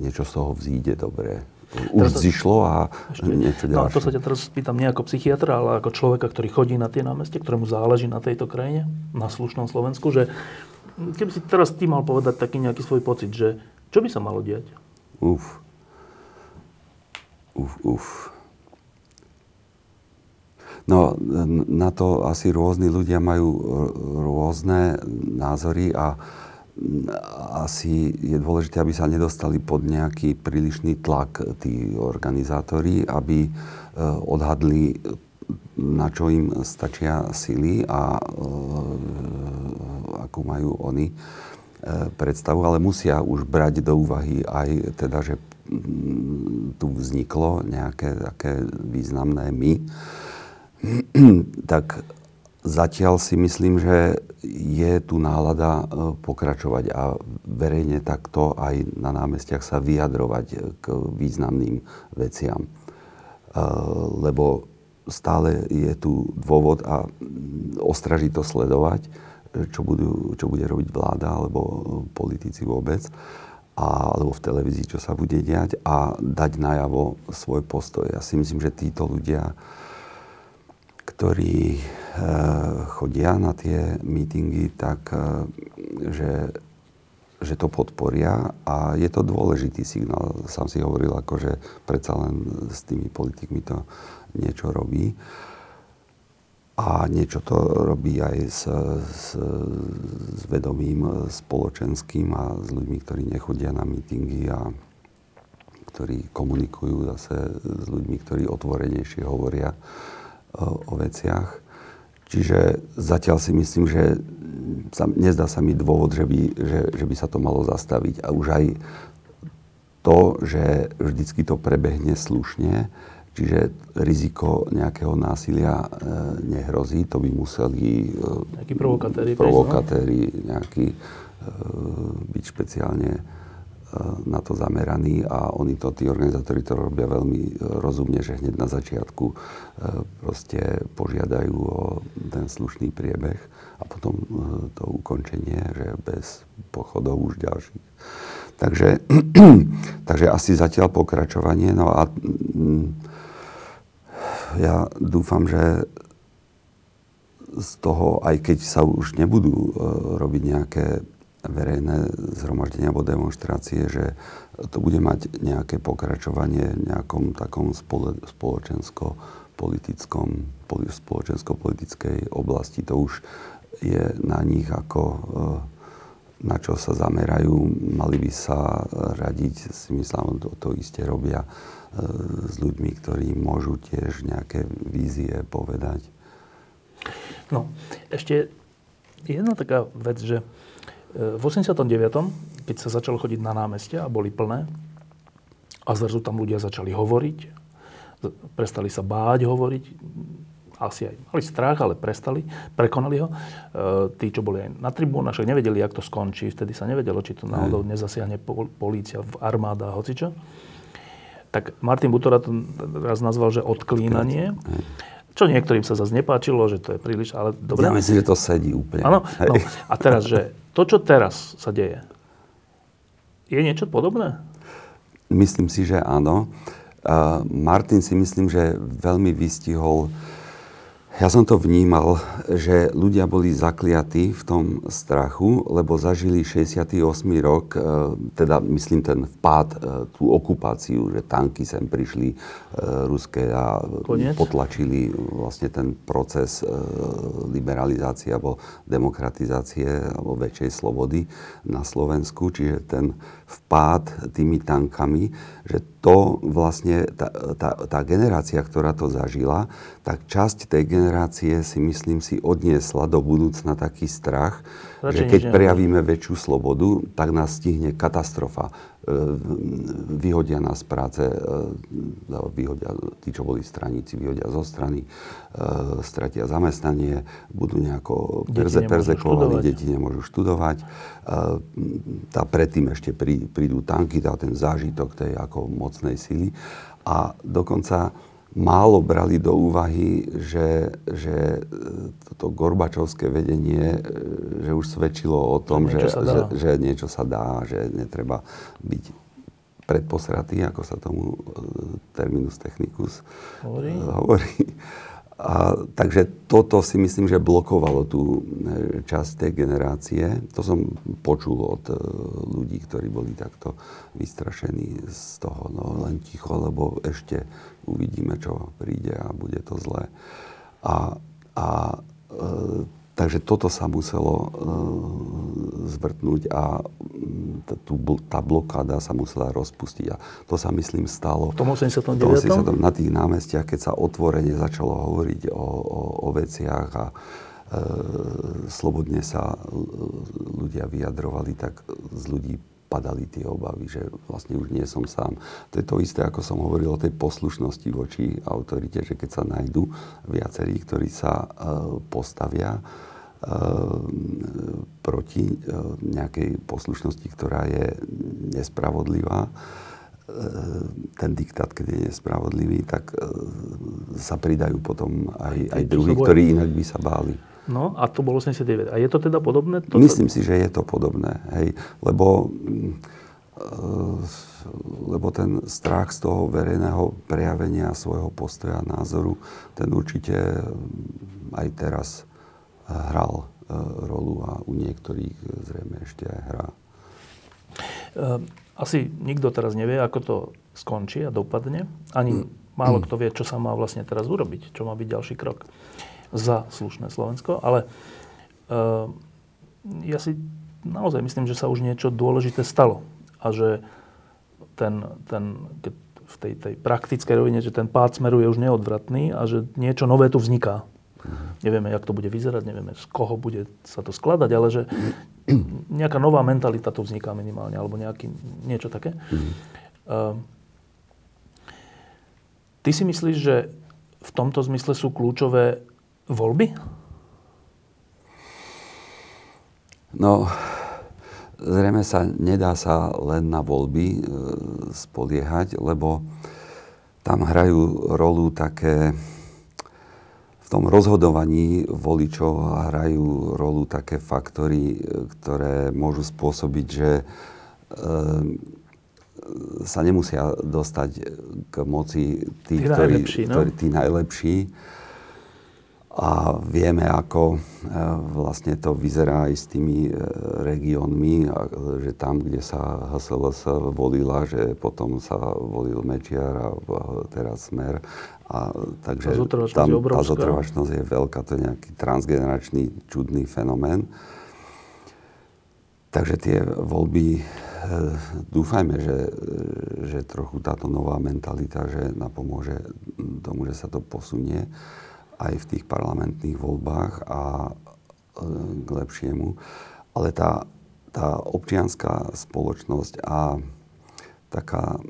niečo z toho vzíde dobre. Už teraz, zišlo a ešte, niečo ďalšie. No to sa ťa teraz spýtam nie ako psychiatra, ale ako človeka, ktorý chodí na tie námestie, ktorému záleží na tejto krajine, na slušnom Slovensku, že keby si teraz ty mal povedať taký nejaký svoj pocit, že čo by sa malo diať? Uf. Uf, uf. No, na to asi rôzni ľudia majú rôzne názory a asi je dôležité, aby sa nedostali pod nejaký prílišný tlak tí organizátori, aby e, odhadli, na čo im stačia sily a e, akú majú oni e, predstavu, ale musia už brať do úvahy aj teda, že tu vzniklo nejaké také významné my, tak zatiaľ si myslím, že je tu nálada e, pokračovať a verejne takto aj na námestiach sa vyjadrovať k významným veciam. E, lebo stále je tu dôvod a ostražito sledovať, čo, budú, čo bude robiť vláda alebo politici vôbec a, alebo v televízii, čo sa bude diať a dať najavo svoj postoj. Ja si myslím, že títo ľudia, ktorí e, chodia na tie mítingy, tak e, že, že to podporia a je to dôležitý signál. Sám si hovoril, ako, že predsa len s tými politikmi to niečo robí. A niečo to robí aj s, s, s vedomím spoločenským a s ľuďmi, ktorí nechodia na mítingy a ktorí komunikujú zase s ľuďmi, ktorí otvorenejšie hovoria o, o veciach. Čiže zatiaľ si myslím, že sa, nezdá sa mi dôvod, že by, že, že by sa to malo zastaviť. A už aj to, že vždycky to prebehne slušne, Čiže riziko nejakého násilia e, nehrozí, to by museli e, nejakí provokatéri, provokatéri nejakí e, byť špeciálne na to zameraní a oni to, tí organizátori to robia veľmi rozumne, že hneď na začiatku proste požiadajú o ten slušný priebeh a potom to ukončenie, že bez pochodov už ďalších. Takže, takže asi zatiaľ pokračovanie. No a mm, ja dúfam, že z toho, aj keď sa už nebudú uh, robiť nejaké verejné zhromaždenia alebo demonstrácie, že to bude mať nejaké pokračovanie v nejakom takom spoločensko-politickom, spoločensko-politickej oblasti. To už je na nich ako uh, na čo sa zamerajú, mali by sa radiť, si myslím, to, to isté robia s ľuďmi, ktorí môžu tiež nejaké vízie povedať. No, ešte jedna taká vec, že e, v 89., keď sa začalo chodiť na námestia a boli plné, a zrazu tam ľudia začali hovoriť, prestali sa báť hovoriť, asi aj mali strach, ale prestali, prekonali ho. E, tí, čo boli aj na tribúnach, však nevedeli, jak to skončí, vtedy sa nevedelo, či to náhodou nezasiahne polícia v armáda hocičo. Tak Martin Butora to raz nazval, že odklínanie. Čo niektorým sa zase nepáčilo, že to je príliš, ale dobre. Ja myslím, že to sedí úplne. Áno, no. A teraz, že to, čo teraz sa deje, je niečo podobné? Myslím si, že áno. Uh, Martin si myslím, že veľmi vystihol ja som to vnímal, že ľudia boli zakliatí v tom strachu, lebo zažili 68. rok, e, teda myslím ten vpád, e, tú okupáciu, že tanky sem prišli e, ruské a Koniec. potlačili vlastne ten proces liberalizácie alebo demokratizácie alebo väčšej slobody na Slovensku, čiže ten vpád tými tankami, že to vlastne, tá, tá, tá generácia, ktorá to zažila, tak časť tej generácie si myslím si odniesla do budúcna taký strach, Radšej že keď prejavíme väčšiu slobodu, tak nás stihne katastrofa. E, vyhodia nás z práce, e, vyhodia, tí, čo boli straníci, vyhodia zo strany, e, stratia zamestnanie, budú nejako perze, perzekovaní, deti nemôžu študovať. Tá predtým ešte prídu tanky, tá ten zážitok tej ako mocnej sily. A dokonca málo brali do úvahy, že, že toto gorbačovské vedenie, že už svedčilo o tom, že, že, že, že niečo sa dá, že netreba byť predposratý, ako sa tomu terminus technicus hovorí. hovorí. A, takže toto si myslím, že blokovalo tú e, časť tej generácie. To som počul od e, ľudí, ktorí boli takto vystrašení z toho, no len ticho, lebo ešte uvidíme, čo príde a bude to zlé. A, a e, Takže toto sa muselo uh, zvrtnúť a tú, tá blokáda sa musela rozpustiť. A to sa, myslím, stalo. V tom 89. na tých námestiach, keď sa otvorene začalo hovoriť o, o, o veciach a e, slobodne sa ľudia vyjadrovali, tak z ľudí padali tie obavy, že vlastne už nie som sám. To je to isté, ako som hovoril o tej poslušnosti voči autorite, že keď sa nájdú viacerí, ktorí sa uh, postavia uh, proti uh, nejakej poslušnosti, ktorá je nespravodlivá, ten diktát, keď je nespravodlivý, tak sa pridajú potom aj, aj druhí, ktorí inak by sa báli. No a to bolo 89. A je to teda podobné? To, Myslím si, že je to podobné. Hej. Lebo, e, lebo ten strach z toho verejného prejavenia svojho postoja a názoru, ten určite aj teraz hral e, rolu a u niektorých zrejme ešte aj hrá. E, asi nikto teraz nevie, ako to skončí a dopadne. Ani mm. málo kto vie, čo sa má vlastne teraz urobiť, čo má byť ďalší krok za slušné Slovensko, ale uh, ja si naozaj myslím, že sa už niečo dôležité stalo a že ten, ten, keď v tej, tej praktickej rovine, že ten pád smeru je už neodvratný a že niečo nové tu vzniká. Nevieme, jak to bude vyzerať, nevieme, z koho bude sa to skladať, ale že nejaká nová mentalita tu vzniká minimálne, alebo nejaký, niečo také. Uh, ty si myslíš, že v tomto zmysle sú kľúčové voľby? No, zrejme sa nedá sa len na voľby e, spoliehať, lebo tam hrajú rolu také, v tom rozhodovaní voličov hrajú rolu také faktory, e, ktoré môžu spôsobiť, že e, sa nemusia dostať k moci tí, tí ktorí, najlepší, no? ktorí, tí najlepší a vieme, ako e, vlastne to vyzerá aj s tými e, regiónmi, že tam, kde sa HSLS volila, že potom sa volil Mečiar a teraz Smer. A, takže tá tam tá zotrvačnosť je veľká, to je nejaký transgeneračný čudný fenomén. Takže tie voľby, e, dúfajme, že, že trochu táto nová mentalita, že napomôže tomu, že sa to posunie aj v tých parlamentných voľbách a e, k lepšiemu. Ale tá, tá občianská spoločnosť a taká,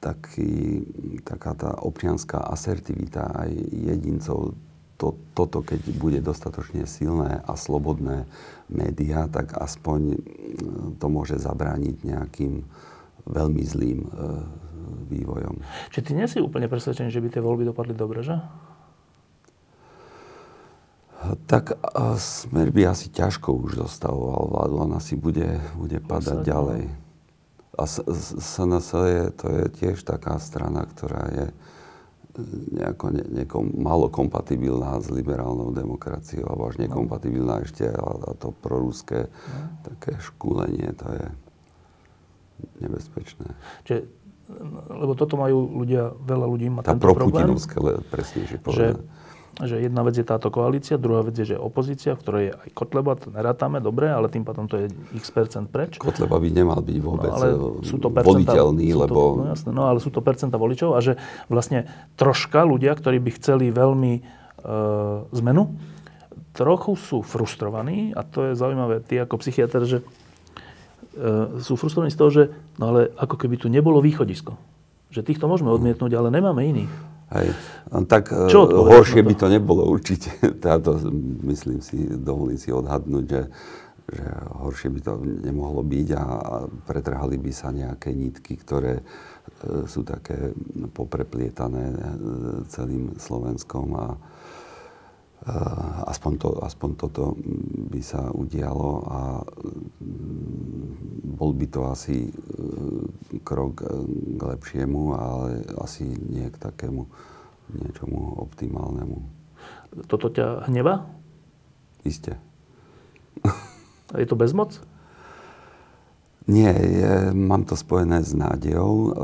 taký, taká tá občianská asertivita aj jedincov, to, toto keď bude dostatočne silné a slobodné médiá, tak aspoň e, to môže zabrániť nejakým veľmi zlým e, vývojom. Čiže ty nie si úplne presvedčený, že by tie voľby dopadli dobre, že? Tak Smer by asi ťažko už zostavoval vládu, on asi bude, bude padať Osadne. ďalej. A SNS je, to je tiež taká strana, ktorá je e, nejako, ne, nejako malo kompatibilná s liberálnou demokraciou, alebo až nekompatibilná ešte, a, a to proruské no. také škúlenie, to je nebezpečné. Čiže, lebo toto majú ľudia, veľa ľudí má tá tento problém. Tá presnejšie povedané. Že že jedna vec je táto koalícia, druhá vec je, že opozícia, v ktorej je aj Kotleba, to nerátame, dobre, ale tým pádom to je x percent preč. Kotleba by nemal byť vôbec no, ale sú to percenta, voliteľný, sú lebo... To, no, jasné, no ale sú to percenta voličov a že vlastne troška ľudia, ktorí by chceli veľmi e, zmenu, trochu sú frustrovaní a to je zaujímavé, ty ako psychiatr, že e, sú frustrovaní z toho, že no ale ako keby tu nebolo východisko. Že týchto môžeme odmietnúť, ale nemáme iných. Hej. Tak Čo horšie by to nebolo určite. Táto, myslím si, dovolím si odhadnúť, že, že horšie by to nemohlo byť a, a pretrhali by sa nejaké nitky, ktoré e, sú také popreplietané e, celým Slovenskom a e, aspoň, to, aspoň toto by sa udialo a mm, bol by to asi e, krok k lepšiemu, ale asi nie k takému niečomu optimálnemu. Toto ťa hneva? Isté. A je to bezmoc? Nie, je, mám to spojené s nádejou,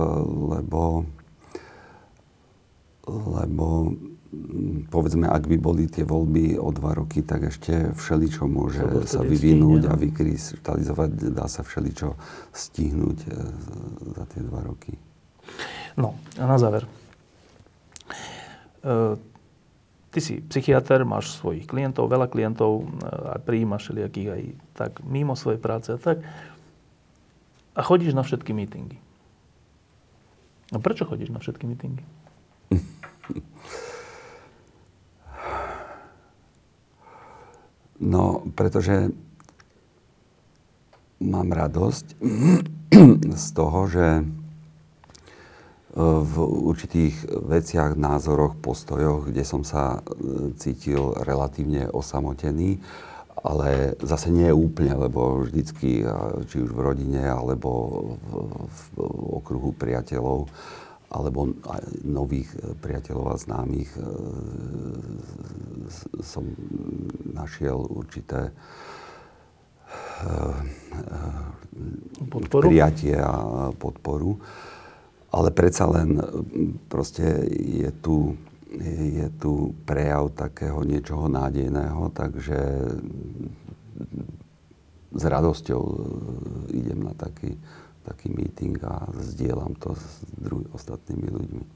lebo, lebo povedzme, ak by boli tie voľby o dva roky, tak ešte všeličo môže sa vyvinúť a vykrystalizovať. Dá sa všeličo stihnúť e, za tie dva roky. No a na záver. E, ty si psychiatr, máš svojich klientov, veľa klientov a prijímaš všelijakých aj tak mimo svojej práce a tak. A chodíš na všetky mítingy. A prečo chodíš na všetky mítingy? No, pretože mám radosť z toho, že v určitých veciach, názoroch, postojoch, kde som sa e, cítil relatívne osamotený, ale zase nie úplne, lebo vždycky, či už v rodine, alebo v, v okruhu priateľov, alebo nových priateľov a známych e, som našiel určité e, podporu? prijatie a podporu ale predsa len proste je tu, je tu prejav takého niečoho nádejného, takže s radosťou e, idem na taký, taký meeting a zdieľam to s druhými ostatnými ľuďmi. E,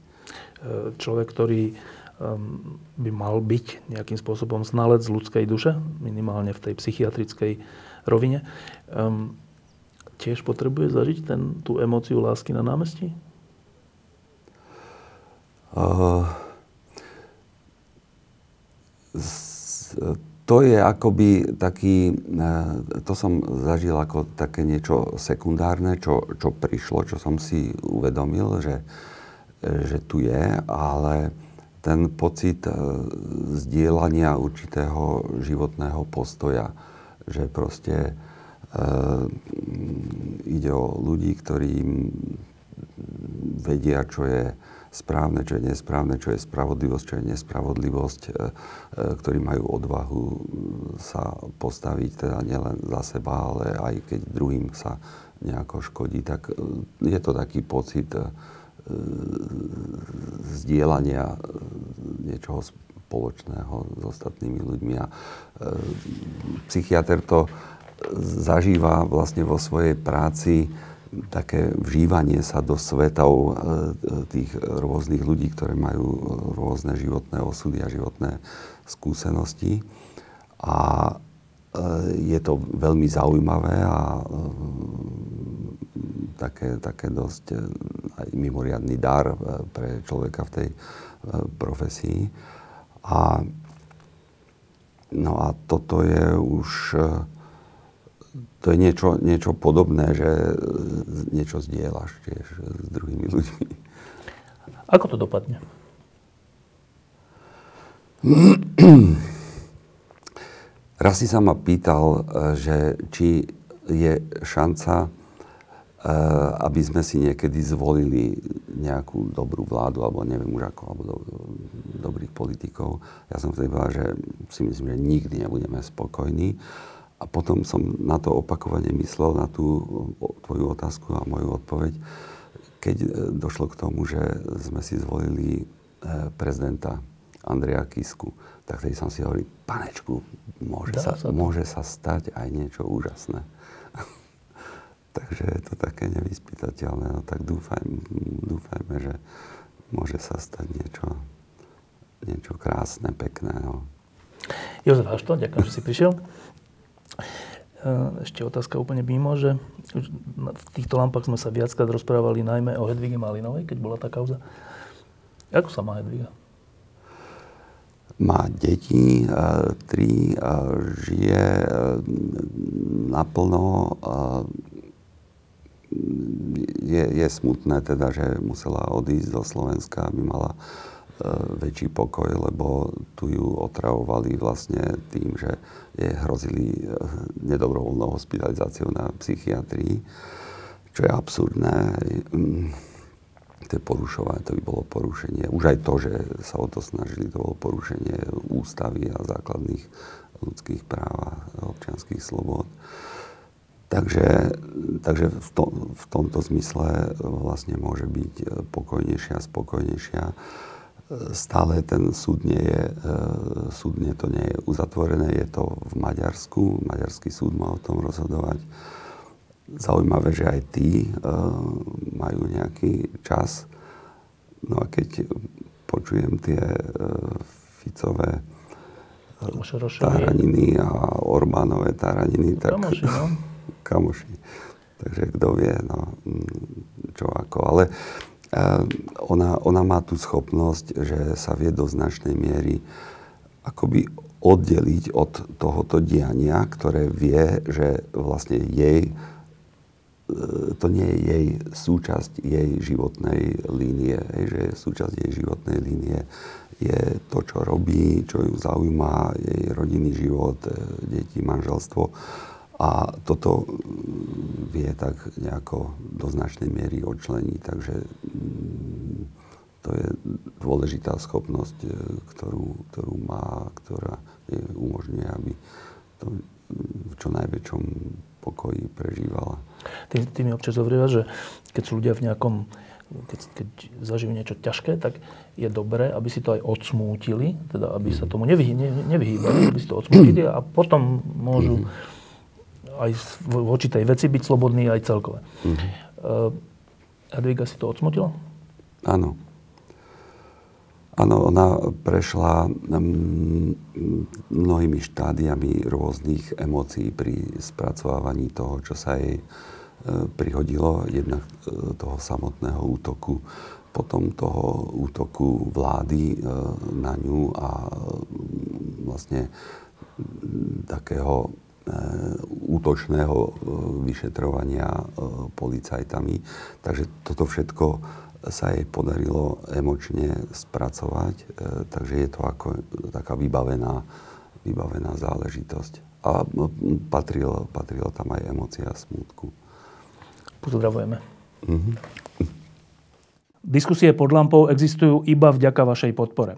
človek, ktorý um, by mal byť nejakým spôsobom znalec ľudskej duše, minimálne v tej psychiatrickej rovine, um, tiež potrebuje zažiť ten, tú emóciu lásky na námestí? To je akoby taký, e, to som zažil ako také niečo sekundárne, čo, čo prišlo, čo som si uvedomil, že, že tu je, ale ten pocit e, zdieľania určitého životného postoja, že proste e, ide o ľudí, ktorí vedia, čo je správne, čo je nesprávne, čo je spravodlivosť, čo je nespravodlivosť, e, e, ktorí majú odvahu sa postaviť teda nielen za seba, ale aj keď druhým sa nejako škodí, tak e, je to taký pocit zdieľania niečoho spoločného s ostatnými ľuďmi. A psychiatr to zažíva vlastne vo svojej práci také vžívanie sa do svetov e, tých rôznych ľudí, ktoré majú rôzne životné osudy a životné skúsenosti. A e, je to veľmi zaujímavé a e, také, také dosť aj mimoriadný dar pre človeka v tej profesii. A, no a toto je už to je niečo, niečo podobné, že niečo zdieľaš tiež s druhými ľuďmi. Ako to dopadne? Raz si sa ma pýtal, že či je šanca, eh, aby sme si niekedy zvolili nejakú dobrú vládu, alebo neviem už ako, alebo do, dobrých politikov. Ja som vtedy povedal, že si myslím, že nikdy nebudeme spokojní. A potom som na to opakovane myslel, na tú tvoju otázku a moju odpoveď, keď e, došlo k tomu, že sme si zvolili e, prezidenta Andreja Kisku, tak tedy som si hovoril, panečku, môže, sa, sa môže sa stať aj niečo úžasné. Takže je to také nevyspytateľné, no tak dúfajme, dúfajme, že môže sa stať niečo, niečo krásne, pekné. No. Jozef Hašto, ďakujem, že si prišiel. E, ešte otázka úplne mimo, že v týchto lampách sme sa viackrát rozprávali najmä o Hedvige Malinovej, keď bola tá kauza. Ako sa má Hedviga? má deti, tri, žije naplno. Je, je smutné teda, že musela odísť do Slovenska, aby mala väčší pokoj, lebo tu ju otravovali vlastne tým, že je hrozili nedobrovoľnou hospitalizáciou na psychiatrii, čo je absurdné to je porušovanie, to by bolo porušenie. Už aj to, že sa o to snažili, to bolo porušenie ústavy a základných ľudských práv a občianských slobod. Takže, takže v, to, v tomto zmysle vlastne môže byť pokojnejšia, spokojnejšia. Stále ten súd nie je, súd nie, to nie je uzatvorené, je to v Maďarsku. Maďarský súd má o tom rozhodovať zaujímavé, že aj tí uh, majú nejaký čas. No a keď počujem tie uh, Ficové taraniny a Orbánové taraniny, tak... Kamoši, no. kamoši. Takže kto vie, no, čo ako. Ale ona, ona má tú schopnosť, že sa vie do značnej miery akoby oddeliť od tohoto diania, ktoré vie, že vlastne jej E, to nie je jej súčasť jej životnej línie, že súčasť jej životnej línie je to, čo robí, čo ju zaujíma, jej rodinný život, e, deti, manželstvo. A toto vie tak nejako do značnej miery odčleniť. Takže mm, to je dôležitá schopnosť, e, ktorú, ktorú má, ktorá umožňuje, aby to v čo najväčšom pokoji prežívala. Ty, ty mi občas hovoríš, že keď sú ľudia v nejakom, keď, keď zažijú niečo ťažké, tak je dobré, aby si to aj odsmútili, teda aby sa tomu nevy, ne, nevyhýbali, aby si to odsmútili a potom môžu mm-hmm. Aj voči tej veci byť slobodní aj celkové. Mm-hmm. Uh, si to odsmutila? Áno. Áno, ona prešla mm, mnohými štádiami rôznych emócií pri spracovávaní toho, čo sa jej e, prihodilo, jednak e, toho samotného útoku, potom toho útoku vlády na ňu a vlastne takého útočného vyšetrovania policajtami. Takže toto všetko sa jej podarilo emočne spracovať, e, takže je to ako taká vybavená, vybavená záležitosť. A patrilo, patrilo tam aj emocia smutku. Pozdravujeme. Mm-hmm. Diskusie pod lampou existujú iba vďaka vašej podpore.